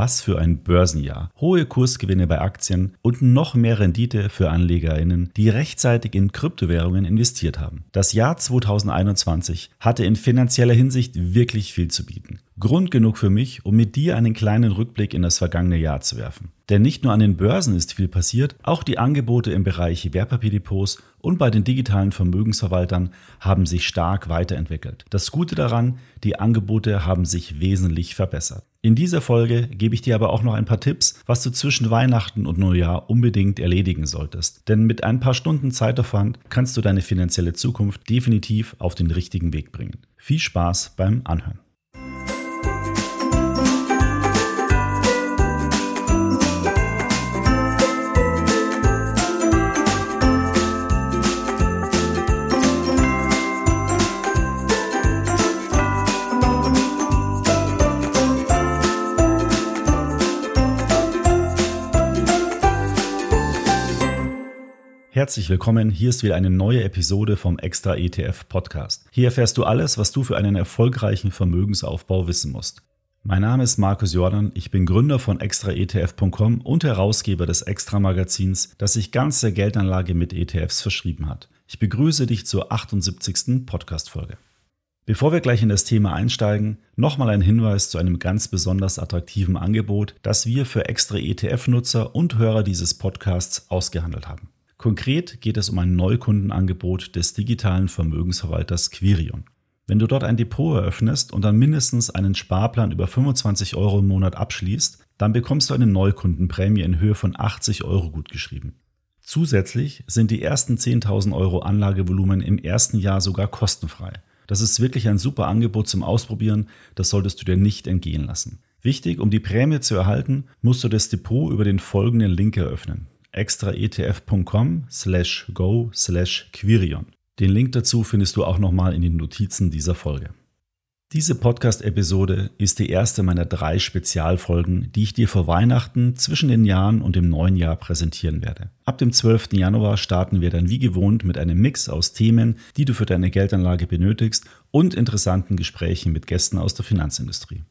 Was für ein Börsenjahr. Hohe Kursgewinne bei Aktien und noch mehr Rendite für AnlegerInnen, die rechtzeitig in Kryptowährungen investiert haben. Das Jahr 2021 hatte in finanzieller Hinsicht wirklich viel zu bieten. Grund genug für mich, um mit dir einen kleinen Rückblick in das vergangene Jahr zu werfen. Denn nicht nur an den Börsen ist viel passiert, auch die Angebote im Bereich Wertpapierdepots und bei den digitalen Vermögensverwaltern haben sich stark weiterentwickelt. Das Gute daran, die Angebote haben sich wesentlich verbessert. In dieser Folge gebe ich dir aber auch noch ein paar Tipps, was du zwischen Weihnachten und Neujahr unbedingt erledigen solltest. Denn mit ein paar Stunden Zeitaufwand kannst du deine finanzielle Zukunft definitiv auf den richtigen Weg bringen. Viel Spaß beim Anhören. Herzlich willkommen, hier ist wieder eine neue Episode vom Extra ETF Podcast. Hier erfährst du alles, was du für einen erfolgreichen Vermögensaufbau wissen musst. Mein Name ist Markus Jordan, ich bin Gründer von extraetf.com und Herausgeber des Extra Magazins, das sich ganz der Geldanlage mit ETFs verschrieben hat. Ich begrüße dich zur 78. Podcast Folge. Bevor wir gleich in das Thema einsteigen, nochmal ein Hinweis zu einem ganz besonders attraktiven Angebot, das wir für extra ETF-Nutzer und Hörer dieses Podcasts ausgehandelt haben. Konkret geht es um ein Neukundenangebot des digitalen Vermögensverwalters Quirion. Wenn du dort ein Depot eröffnest und dann mindestens einen Sparplan über 25 Euro im Monat abschließt, dann bekommst du eine Neukundenprämie in Höhe von 80 Euro gutgeschrieben. Zusätzlich sind die ersten 10.000 Euro Anlagevolumen im ersten Jahr sogar kostenfrei. Das ist wirklich ein super Angebot zum Ausprobieren, das solltest du dir nicht entgehen lassen. Wichtig, um die Prämie zu erhalten, musst du das Depot über den folgenden Link eröffnen extraetf.com slash go slash Quirion. Den Link dazu findest du auch nochmal in den Notizen dieser Folge. Diese Podcast-Episode ist die erste meiner drei Spezialfolgen, die ich dir vor Weihnachten zwischen den Jahren und dem neuen Jahr präsentieren werde. Ab dem 12. Januar starten wir dann wie gewohnt mit einem Mix aus Themen, die du für deine Geldanlage benötigst und interessanten Gesprächen mit Gästen aus der Finanzindustrie.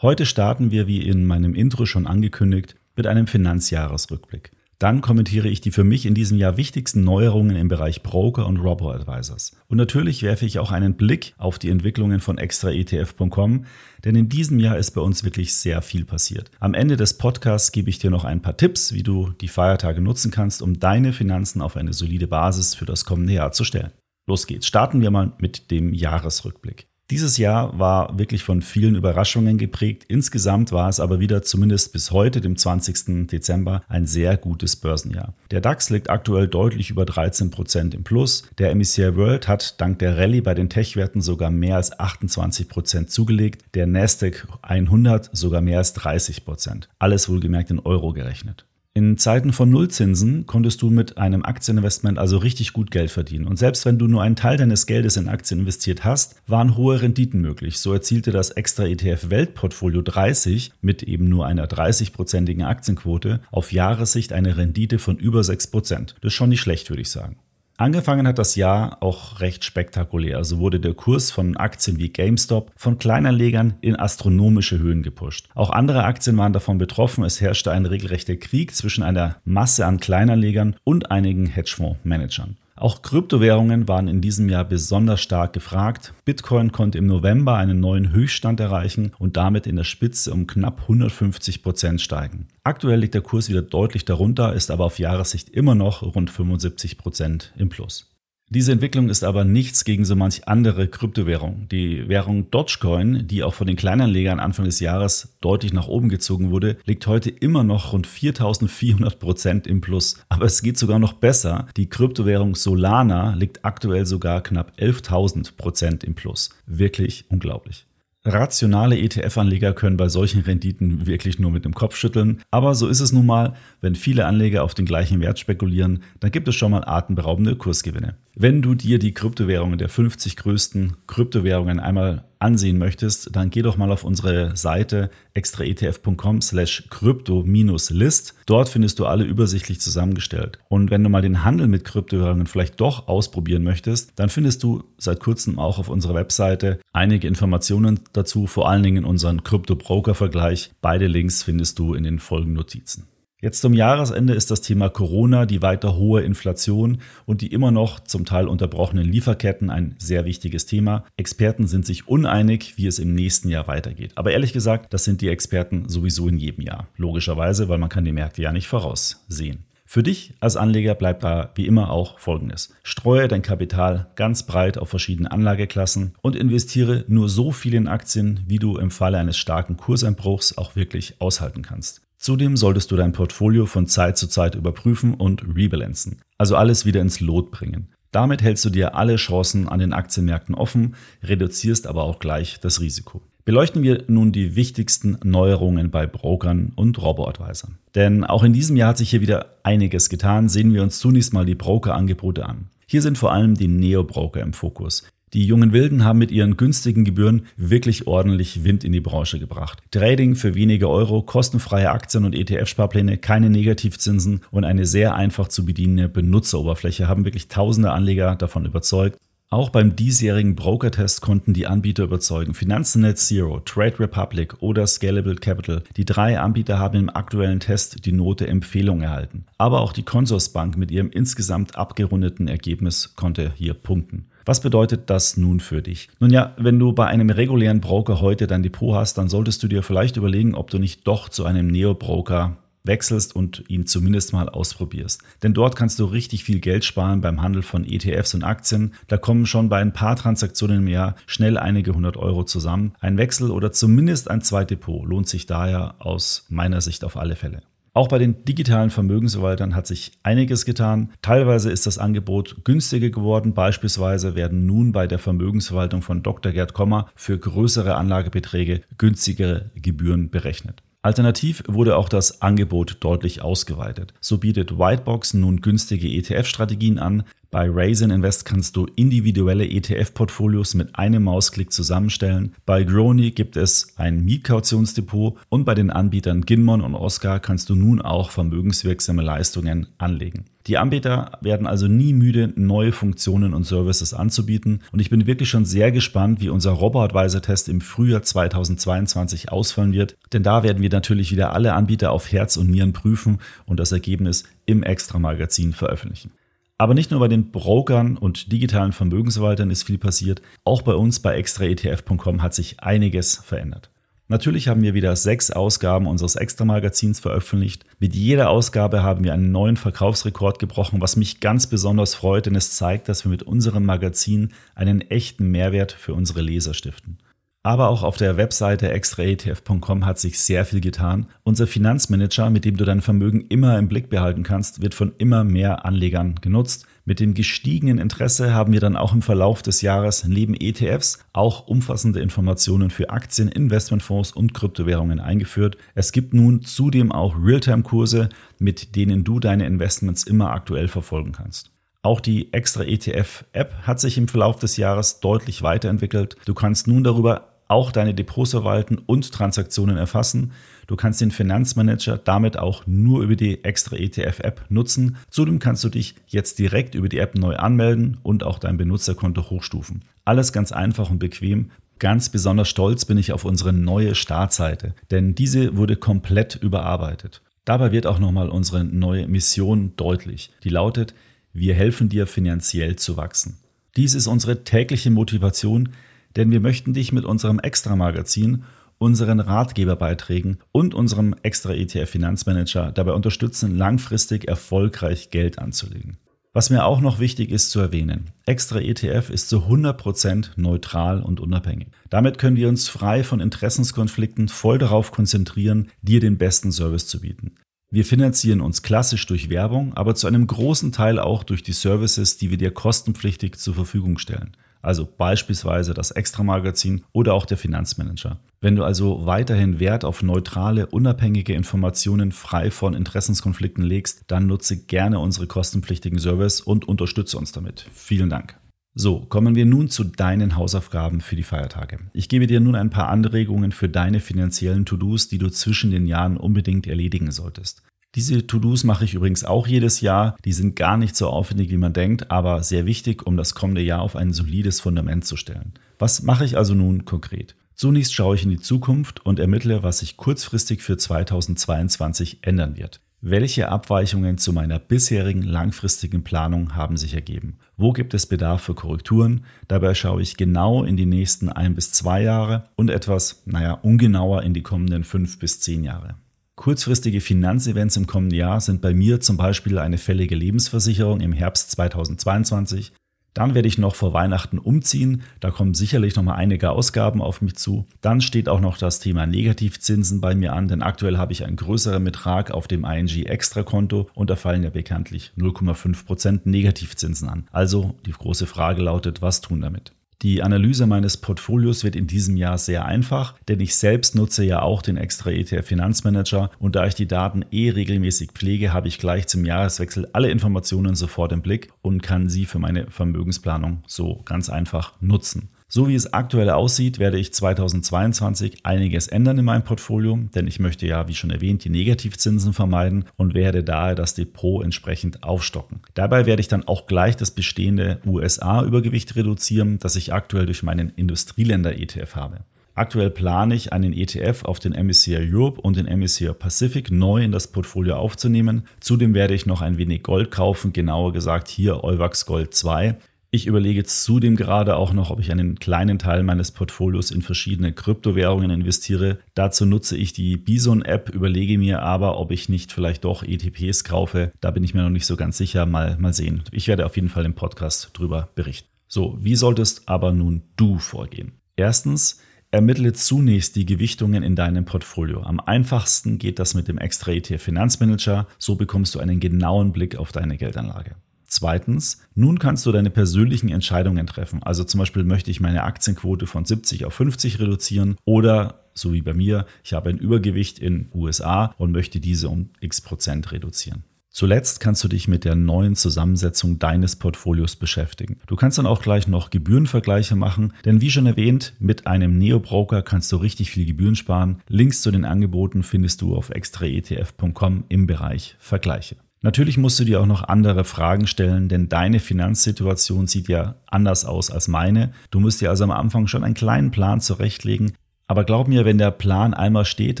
Heute starten wir, wie in meinem Intro schon angekündigt, mit einem Finanzjahresrückblick. Dann kommentiere ich die für mich in diesem Jahr wichtigsten Neuerungen im Bereich Broker und Robo-Advisors. Und natürlich werfe ich auch einen Blick auf die Entwicklungen von extraetf.com, denn in diesem Jahr ist bei uns wirklich sehr viel passiert. Am Ende des Podcasts gebe ich dir noch ein paar Tipps, wie du die Feiertage nutzen kannst, um deine Finanzen auf eine solide Basis für das kommende Jahr zu stellen. Los geht's. Starten wir mal mit dem Jahresrückblick. Dieses Jahr war wirklich von vielen Überraschungen geprägt. Insgesamt war es aber wieder zumindest bis heute, dem 20. Dezember, ein sehr gutes Börsenjahr. Der DAX liegt aktuell deutlich über 13 Prozent im Plus. Der MSCI World hat dank der Rallye bei den Tech-Werten sogar mehr als 28 Prozent zugelegt. Der Nasdaq 100 sogar mehr als 30 Prozent. Alles wohlgemerkt in Euro gerechnet. In Zeiten von Nullzinsen konntest du mit einem Aktieninvestment also richtig gut Geld verdienen. Und selbst wenn du nur einen Teil deines Geldes in Aktien investiert hast, waren hohe Renditen möglich. So erzielte das extra ETF Weltportfolio 30 mit eben nur einer 30-prozentigen Aktienquote auf Jahressicht eine Rendite von über 6 Prozent. Das ist schon nicht schlecht, würde ich sagen. Angefangen hat das Jahr auch recht spektakulär. So also wurde der Kurs von Aktien wie GameStop von Kleinanlegern in astronomische Höhen gepusht. Auch andere Aktien waren davon betroffen. Es herrschte ein regelrechter Krieg zwischen einer Masse an Kleinanlegern und einigen Hedgefondsmanagern. Auch Kryptowährungen waren in diesem Jahr besonders stark gefragt. Bitcoin konnte im November einen neuen Höchststand erreichen und damit in der Spitze um knapp 150 Prozent steigen. Aktuell liegt der Kurs wieder deutlich darunter, ist aber auf Jahressicht immer noch rund 75 Prozent im Plus. Diese Entwicklung ist aber nichts gegen so manch andere Kryptowährung. Die Währung Dogecoin, die auch von den Kleinanlegern Anfang des Jahres deutlich nach oben gezogen wurde, liegt heute immer noch rund 4400 Prozent im Plus. Aber es geht sogar noch besser. Die Kryptowährung Solana liegt aktuell sogar knapp 11.000 Prozent im Plus. Wirklich unglaublich. Rationale ETF-Anleger können bei solchen Renditen wirklich nur mit dem Kopf schütteln. Aber so ist es nun mal, wenn viele Anleger auf den gleichen Wert spekulieren, dann gibt es schon mal atemberaubende Kursgewinne. Wenn du dir die Kryptowährungen der 50 größten Kryptowährungen einmal ansehen möchtest, dann geh doch mal auf unsere Seite extraetf.com slash krypto-list. Dort findest du alle übersichtlich zusammengestellt. Und wenn du mal den Handel mit Kryptowährungen vielleicht doch ausprobieren möchtest, dann findest du seit kurzem auch auf unserer Webseite einige Informationen dazu, vor allen Dingen unseren Krypto-Broker-Vergleich. Beide Links findest du in den folgenden Notizen. Jetzt zum Jahresende ist das Thema Corona, die weiter hohe Inflation und die immer noch zum Teil unterbrochenen Lieferketten ein sehr wichtiges Thema. Experten sind sich uneinig, wie es im nächsten Jahr weitergeht. Aber ehrlich gesagt, das sind die Experten sowieso in jedem Jahr. Logischerweise, weil man kann die Märkte ja nicht voraussehen. Für dich als Anleger bleibt da wie immer auch Folgendes. Streue dein Kapital ganz breit auf verschiedene Anlageklassen und investiere nur so viel in Aktien, wie du im Falle eines starken Kurseinbruchs auch wirklich aushalten kannst. Zudem solltest du dein Portfolio von Zeit zu Zeit überprüfen und rebalancen, also alles wieder ins Lot bringen. Damit hältst du dir alle Chancen an den Aktienmärkten offen, reduzierst aber auch gleich das Risiko. Beleuchten wir nun die wichtigsten Neuerungen bei Brokern und Robo-Advisern. Denn auch in diesem Jahr hat sich hier wieder einiges getan. Sehen wir uns zunächst mal die Broker-Angebote an. Hier sind vor allem die Neo-Broker im Fokus. Die jungen Wilden haben mit ihren günstigen Gebühren wirklich ordentlich Wind in die Branche gebracht. Trading für wenige Euro, kostenfreie Aktien und ETF-Sparpläne, keine Negativzinsen und eine sehr einfach zu bedienende Benutzeroberfläche haben wirklich tausende Anleger davon überzeugt. Auch beim diesjährigen Broker-Test konnten die Anbieter überzeugen. Finanzen Net Zero, Trade Republic oder Scalable Capital. Die drei Anbieter haben im aktuellen Test die Note Empfehlung erhalten. Aber auch die Consorsbank mit ihrem insgesamt abgerundeten Ergebnis konnte hier punkten. Was bedeutet das nun für dich? Nun ja, wenn du bei einem regulären Broker heute dein Depot hast, dann solltest du dir vielleicht überlegen, ob du nicht doch zu einem Neo-Broker wechselst und ihn zumindest mal ausprobierst. Denn dort kannst du richtig viel Geld sparen beim Handel von ETFs und Aktien. Da kommen schon bei ein paar Transaktionen im Jahr schnell einige hundert Euro zusammen. Ein Wechsel oder zumindest ein Zweitdepot lohnt sich daher aus meiner Sicht auf alle Fälle. Auch bei den digitalen Vermögensverwaltern hat sich einiges getan. Teilweise ist das Angebot günstiger geworden. Beispielsweise werden nun bei der Vermögensverwaltung von Dr. Gerd Kommer für größere Anlagebeträge günstigere Gebühren berechnet. Alternativ wurde auch das Angebot deutlich ausgeweitet. So bietet Whitebox nun günstige ETF-Strategien an, bei Raisin Invest kannst du individuelle ETF-Portfolios mit einem Mausklick zusammenstellen. Bei Grony gibt es ein Mietkautionsdepot und bei den Anbietern Ginmon und Oscar kannst du nun auch vermögenswirksame Leistungen anlegen. Die Anbieter werden also nie müde, neue Funktionen und Services anzubieten und ich bin wirklich schon sehr gespannt, wie unser Robo-Advisor-Test im Frühjahr 2022 ausfallen wird, denn da werden wir natürlich wieder alle Anbieter auf Herz und Nieren prüfen und das Ergebnis im Extra-Magazin veröffentlichen. Aber nicht nur bei den Brokern und digitalen Vermögensverwaltern ist viel passiert, auch bei uns bei extraetf.com hat sich einiges verändert. Natürlich haben wir wieder sechs Ausgaben unseres Extra-Magazins veröffentlicht. Mit jeder Ausgabe haben wir einen neuen Verkaufsrekord gebrochen, was mich ganz besonders freut, denn es zeigt, dass wir mit unserem Magazin einen echten Mehrwert für unsere Leser stiften. Aber auch auf der Webseite extraetf.com hat sich sehr viel getan. Unser Finanzmanager, mit dem du dein Vermögen immer im Blick behalten kannst, wird von immer mehr Anlegern genutzt. Mit dem gestiegenen Interesse haben wir dann auch im Verlauf des Jahres neben ETFs auch umfassende Informationen für Aktien, Investmentfonds und Kryptowährungen eingeführt. Es gibt nun zudem auch Realtime-Kurse, mit denen du deine Investments immer aktuell verfolgen kannst. Auch die Extra ETF App hat sich im Verlauf des Jahres deutlich weiterentwickelt. Du kannst nun darüber auch deine Depots verwalten und Transaktionen erfassen. Du kannst den Finanzmanager damit auch nur über die extra ETF-App nutzen. Zudem kannst du dich jetzt direkt über die App neu anmelden und auch dein Benutzerkonto hochstufen. Alles ganz einfach und bequem. Ganz besonders stolz bin ich auf unsere neue Startseite, denn diese wurde komplett überarbeitet. Dabei wird auch nochmal unsere neue Mission deutlich. Die lautet, wir helfen dir finanziell zu wachsen. Dies ist unsere tägliche Motivation, denn wir möchten dich mit unserem Extra-Magazin, unseren Ratgeberbeiträgen und unserem Extra ETF Finanzmanager dabei unterstützen, langfristig erfolgreich Geld anzulegen. Was mir auch noch wichtig ist zu erwähnen, Extra ETF ist zu 100% neutral und unabhängig. Damit können wir uns frei von Interessenskonflikten voll darauf konzentrieren, dir den besten Service zu bieten. Wir finanzieren uns klassisch durch Werbung, aber zu einem großen Teil auch durch die Services, die wir dir kostenpflichtig zur Verfügung stellen. Also beispielsweise das Extra-Magazin oder auch der Finanzmanager. Wenn du also weiterhin Wert auf neutrale, unabhängige Informationen frei von Interessenskonflikten legst, dann nutze gerne unsere kostenpflichtigen Service und unterstütze uns damit. Vielen Dank. So, kommen wir nun zu deinen Hausaufgaben für die Feiertage. Ich gebe dir nun ein paar Anregungen für deine finanziellen To-Dos, die du zwischen den Jahren unbedingt erledigen solltest. Diese To-Dos mache ich übrigens auch jedes Jahr. Die sind gar nicht so aufwendig, wie man denkt, aber sehr wichtig, um das kommende Jahr auf ein solides Fundament zu stellen. Was mache ich also nun konkret? Zunächst schaue ich in die Zukunft und ermittle, was sich kurzfristig für 2022 ändern wird. Welche Abweichungen zu meiner bisherigen langfristigen Planung haben sich ergeben? Wo gibt es Bedarf für Korrekturen? Dabei schaue ich genau in die nächsten ein bis zwei Jahre und etwas, naja, ungenauer in die kommenden fünf bis zehn Jahre. Kurzfristige Finanzevents im kommenden Jahr sind bei mir zum Beispiel eine fällige Lebensversicherung im Herbst 2022. Dann werde ich noch vor Weihnachten umziehen. Da kommen sicherlich noch mal einige Ausgaben auf mich zu. Dann steht auch noch das Thema Negativzinsen bei mir an, denn aktuell habe ich einen größeren Betrag auf dem ING Extra-Konto und da fallen ja bekanntlich 0,5% Negativzinsen an. Also die große Frage lautet, was tun damit? Die Analyse meines Portfolios wird in diesem Jahr sehr einfach, denn ich selbst nutze ja auch den extra ETF Finanzmanager und da ich die Daten eh regelmäßig pflege, habe ich gleich zum Jahreswechsel alle Informationen sofort im Blick und kann sie für meine Vermögensplanung so ganz einfach nutzen. So wie es aktuell aussieht, werde ich 2022 einiges ändern in meinem Portfolio, denn ich möchte ja, wie schon erwähnt, die Negativzinsen vermeiden und werde daher das Depot entsprechend aufstocken. Dabei werde ich dann auch gleich das bestehende USA-Übergewicht reduzieren, das ich aktuell durch meinen Industrieländer-ETF habe. Aktuell plane ich, einen ETF auf den MSCI Europe und den MSCI Pacific neu in das Portfolio aufzunehmen. Zudem werde ich noch ein wenig Gold kaufen, genauer gesagt hier Euwax Gold 2, ich überlege zudem gerade auch noch, ob ich einen kleinen Teil meines Portfolios in verschiedene Kryptowährungen investiere. Dazu nutze ich die Bison-App, überlege mir aber, ob ich nicht vielleicht doch ETPs kaufe. Da bin ich mir noch nicht so ganz sicher. Mal, mal sehen. Ich werde auf jeden Fall im Podcast drüber berichten. So, wie solltest aber nun du vorgehen? Erstens, Ermittle zunächst die Gewichtungen in deinem Portfolio. Am einfachsten geht das mit dem Extra ETF Finanzmanager. So bekommst du einen genauen Blick auf deine Geldanlage. Zweitens, nun kannst du deine persönlichen Entscheidungen treffen. Also zum Beispiel möchte ich meine Aktienquote von 70 auf 50 reduzieren oder so wie bei mir, ich habe ein Übergewicht in USA und möchte diese um x Prozent reduzieren. Zuletzt kannst du dich mit der neuen Zusammensetzung deines Portfolios beschäftigen. Du kannst dann auch gleich noch Gebührenvergleiche machen, denn wie schon erwähnt, mit einem Neo-Broker kannst du richtig viel Gebühren sparen. Links zu den Angeboten findest du auf extraetf.com im Bereich Vergleiche. Natürlich musst du dir auch noch andere Fragen stellen, denn deine Finanzsituation sieht ja anders aus als meine. Du musst dir also am Anfang schon einen kleinen Plan zurechtlegen. Aber glaub mir, wenn der Plan einmal steht,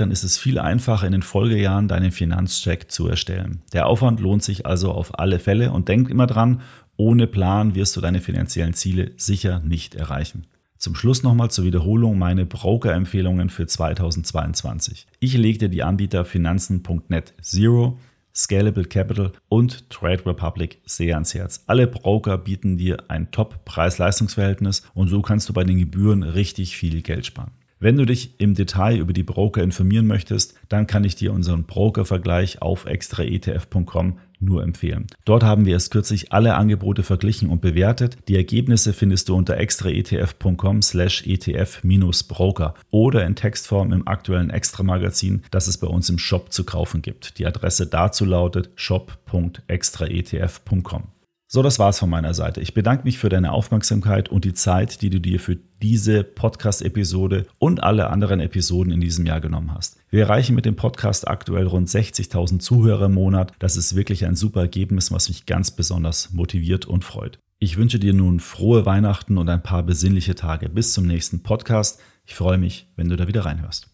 dann ist es viel einfacher in den Folgejahren deinen Finanzcheck zu erstellen. Der Aufwand lohnt sich also auf alle Fälle und denk immer dran, ohne Plan wirst du deine finanziellen Ziele sicher nicht erreichen. Zum Schluss nochmal zur Wiederholung meine Broker-Empfehlungen für 2022. Ich legte die Anbieter Finanzen.net Zero Scalable Capital und Trade Republic sehr ans Herz. Alle Broker bieten dir ein Top-Preis-Leistungs-Verhältnis und so kannst du bei den Gebühren richtig viel Geld sparen. Wenn du dich im Detail über die Broker informieren möchtest, dann kann ich dir unseren Broker-Vergleich auf extraetf.com nur empfehlen. Dort haben wir erst kürzlich alle Angebote verglichen und bewertet. Die Ergebnisse findest du unter extraetf.com slash etf-broker oder in Textform im aktuellen Extra-Magazin, das es bei uns im Shop zu kaufen gibt. Die Adresse dazu lautet shop.extraetf.com. So, das war's von meiner Seite. Ich bedanke mich für deine Aufmerksamkeit und die Zeit, die du dir für diese Podcast-Episode und alle anderen Episoden in diesem Jahr genommen hast. Wir erreichen mit dem Podcast aktuell rund 60.000 Zuhörer im Monat. Das ist wirklich ein super Ergebnis, was mich ganz besonders motiviert und freut. Ich wünsche dir nun frohe Weihnachten und ein paar besinnliche Tage. Bis zum nächsten Podcast. Ich freue mich, wenn du da wieder reinhörst.